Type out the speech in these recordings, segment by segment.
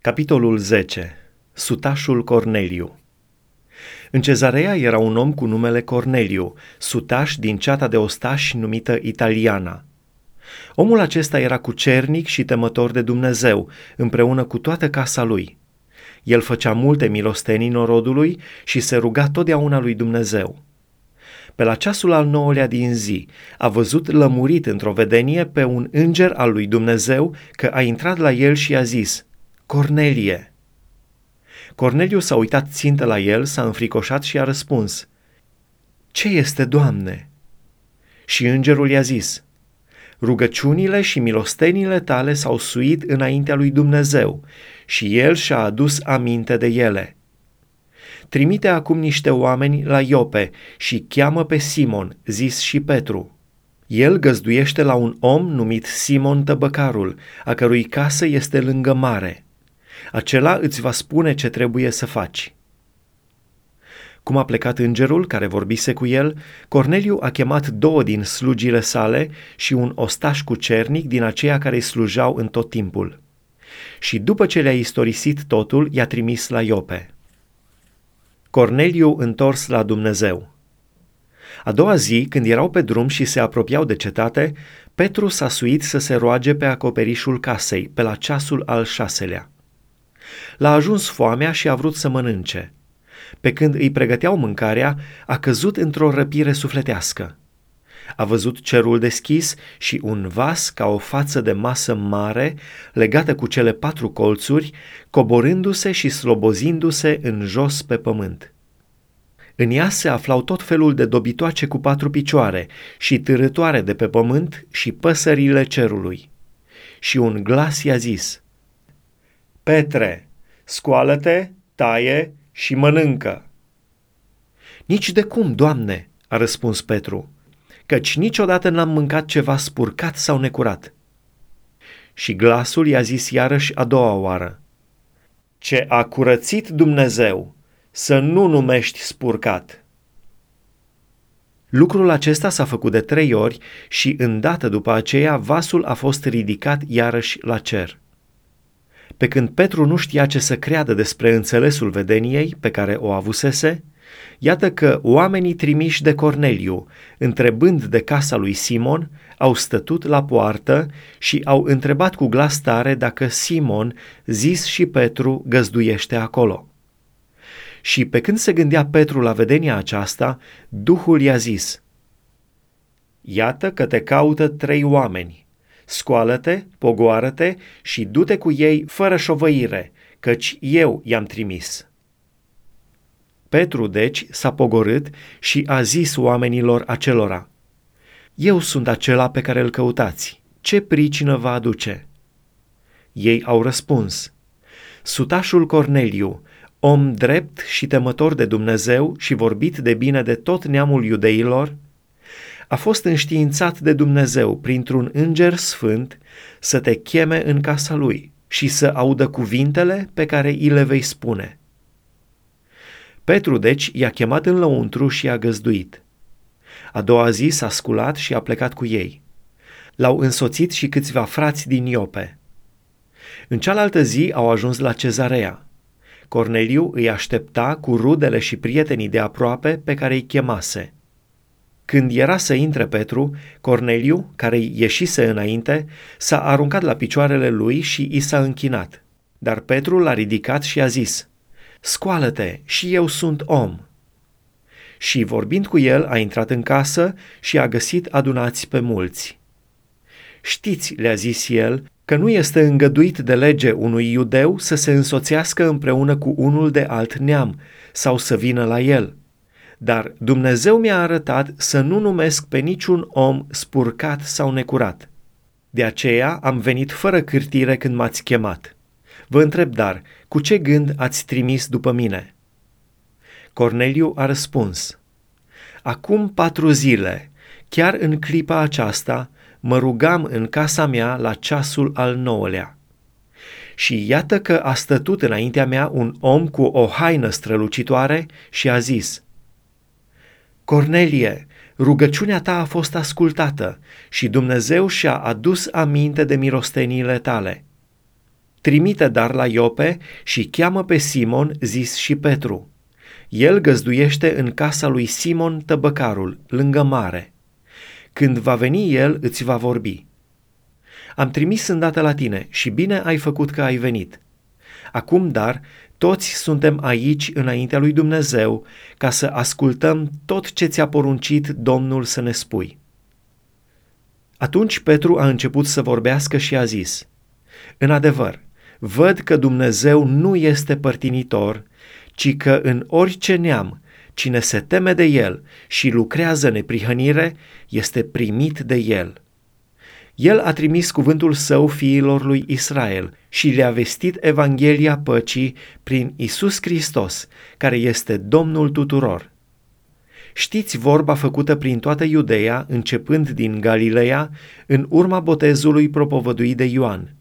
Capitolul 10. Sutașul Corneliu În cezarea era un om cu numele Corneliu, sutaș din ceata de ostași numită Italiana. Omul acesta era cucernic și temător de Dumnezeu, împreună cu toată casa lui. El făcea multe milostenii norodului și se ruga totdeauna lui Dumnezeu. Pe la ceasul al nouălea din zi, a văzut lămurit într-o vedenie pe un înger al lui Dumnezeu că a intrat la el și a zis – Cornelie! Corneliu s-a uitat țintă la el, s-a înfricoșat și a răspuns, Ce este, Doamne? Și îngerul i-a zis, Rugăciunile și milostenile tale s-au suit înaintea lui Dumnezeu și el și-a adus aminte de ele. Trimite acum niște oameni la Iope și cheamă pe Simon, zis și Petru. El găzduiește la un om numit Simon Tăbăcarul, a cărui casă este lângă mare – acela îți va spune ce trebuie să faci. Cum a plecat îngerul care vorbise cu el, Corneliu a chemat două din slugile sale și un ostaș cu cernic din aceia care îi slujau în tot timpul. Și după ce le-a istorisit totul, i-a trimis la Iope. Corneliu întors la Dumnezeu. A doua zi, când erau pe drum și se apropiau de cetate, Petru s-a suit să se roage pe acoperișul casei, pe la ceasul al șaselea. L-a ajuns foamea și a vrut să mănânce. Pe când îi pregăteau mâncarea, a căzut într-o răpire sufletească. A văzut cerul deschis și un vas ca o față de masă mare, legată cu cele patru colțuri, coborându-se și slobozindu-se în jos pe pământ. În ea se aflau tot felul de dobitoace cu patru picioare și târătoare de pe pământ și păsările cerului. Și un glas i-a zis, Petre, scoală-te, taie și mănâncă. Nici de cum, Doamne, a răspuns Petru, căci niciodată n-am mâncat ceva spurcat sau necurat. Și glasul i-a zis iarăși a doua oară, Ce a curățit Dumnezeu, să nu numești spurcat. Lucrul acesta s-a făcut de trei ori și îndată după aceea vasul a fost ridicat iarăși la cer. Pe când Petru nu știa ce să creadă despre înțelesul vedeniei pe care o avusese, iată că oamenii trimiși de Corneliu, întrebând de casa lui Simon, au stătut la poartă și au întrebat cu glas tare dacă Simon, zis și Petru, găzduiește acolo. Și pe când se gândea Petru la vedenia aceasta, Duhul i-a zis, Iată că te caută trei oameni – Scoală-te, pogoară-te și du-te cu ei fără șovăire, căci eu i-am trimis. Petru, deci, s-a pogorât și a zis oamenilor acelora, Eu sunt acela pe care îl căutați. Ce pricină va aduce? Ei au răspuns, Sutașul Corneliu, om drept și temător de Dumnezeu și vorbit de bine de tot neamul iudeilor, a fost înștiințat de Dumnezeu printr-un înger sfânt să te cheme în casa lui și să audă cuvintele pe care îi le vei spune. Petru, deci, i-a chemat în lăuntru și i-a găzduit. A doua zi s-a sculat și a plecat cu ei. L-au însoțit și câțiva frați din Iope. În cealaltă zi au ajuns la cezarea. Corneliu îi aștepta cu rudele și prietenii de aproape pe care îi chemase – când era să intre Petru, Corneliu, care ieșise înainte, s-a aruncat la picioarele lui și i s-a închinat. Dar Petru l-a ridicat și a zis, Scoală-te, și eu sunt om. Și vorbind cu el, a intrat în casă și a găsit adunați pe mulți. Știți, le-a zis el, că nu este îngăduit de lege unui iudeu să se însoțească împreună cu unul de alt neam sau să vină la el – dar Dumnezeu mi-a arătat să nu numesc pe niciun om spurcat sau necurat. De aceea am venit fără cârtire când m-ați chemat. Vă întreb dar, cu ce gând ați trimis după mine? Corneliu a răspuns, Acum patru zile, chiar în clipa aceasta, mă rugam în casa mea la ceasul al nouălea. Și iată că a stătut înaintea mea un om cu o haină strălucitoare și a zis – Cornelie, rugăciunea ta a fost ascultată și Dumnezeu și-a adus aminte de mirosteniile tale. Trimite dar la Iope și cheamă pe Simon, zis și Petru. El găzduiește în casa lui Simon tăbăcarul, lângă mare. Când va veni el, îți va vorbi. Am trimis îndată la tine și bine ai făcut că ai venit. Acum, dar, toți suntem aici înaintea lui Dumnezeu ca să ascultăm tot ce ți-a poruncit Domnul să ne spui. Atunci Petru a început să vorbească și a zis, În adevăr, văd că Dumnezeu nu este părtinitor, ci că în orice neam, cine se teme de El și lucrează neprihănire, este primit de El. El a trimis cuvântul său fiilor lui Israel și le-a vestit Evanghelia păcii prin Isus Hristos, care este Domnul tuturor. Știți vorba făcută prin toată Iudeea, începând din Galileea, în urma botezului propovăduit de Ioan,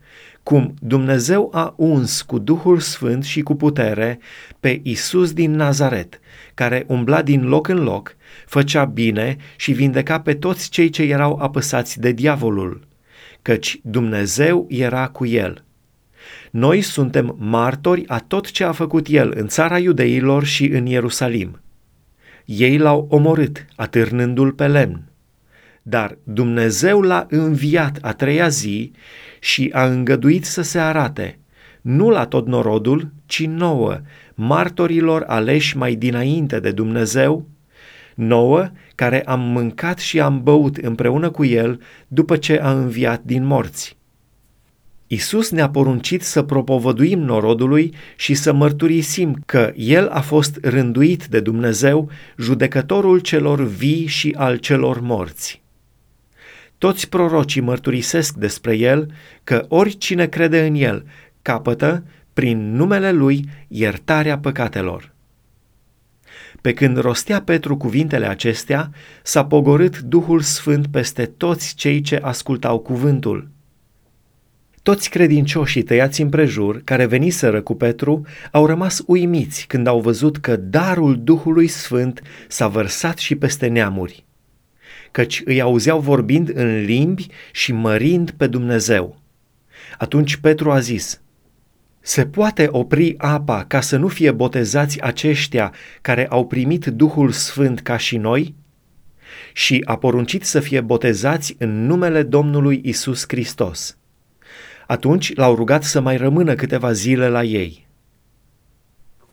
cum Dumnezeu a uns cu Duhul Sfânt și cu putere pe Isus din Nazaret, care umbla din loc în loc, făcea bine și vindeca pe toți cei ce erau apăsați de diavolul, căci Dumnezeu era cu el. Noi suntem martori a tot ce a făcut el în țara iudeilor și în Ierusalim. Ei l-au omorât, atârnându-l pe lemn. Dar Dumnezeu l-a înviat a treia zi și a îngăduit să se arate, nu la tot norodul, ci nouă, martorilor aleși mai dinainte de Dumnezeu, nouă care am mâncat și am băut împreună cu el după ce a înviat din morți. Isus ne-a poruncit să propovăduim norodului și să mărturisim că El a fost rânduit de Dumnezeu, judecătorul celor vii și al celor morți. Toți prorocii mărturisesc despre El că oricine crede în El capătă, prin numele Lui, iertarea păcatelor. Pe când rostea Petru cuvintele acestea, s-a pogorât Duhul Sfânt peste toți cei ce ascultau cuvântul. Toți credincioșii tăiați împrejur, care veniseră cu Petru, au rămas uimiți când au văzut că darul Duhului Sfânt s-a vărsat și peste neamuri, căci îi auzeau vorbind în limbi și mărind pe Dumnezeu. Atunci Petru a zis, Se poate opri apa ca să nu fie botezați aceștia care au primit Duhul Sfânt ca și noi? Și a poruncit să fie botezați în numele Domnului Isus Hristos. Atunci l-au rugat să mai rămână câteva zile la ei.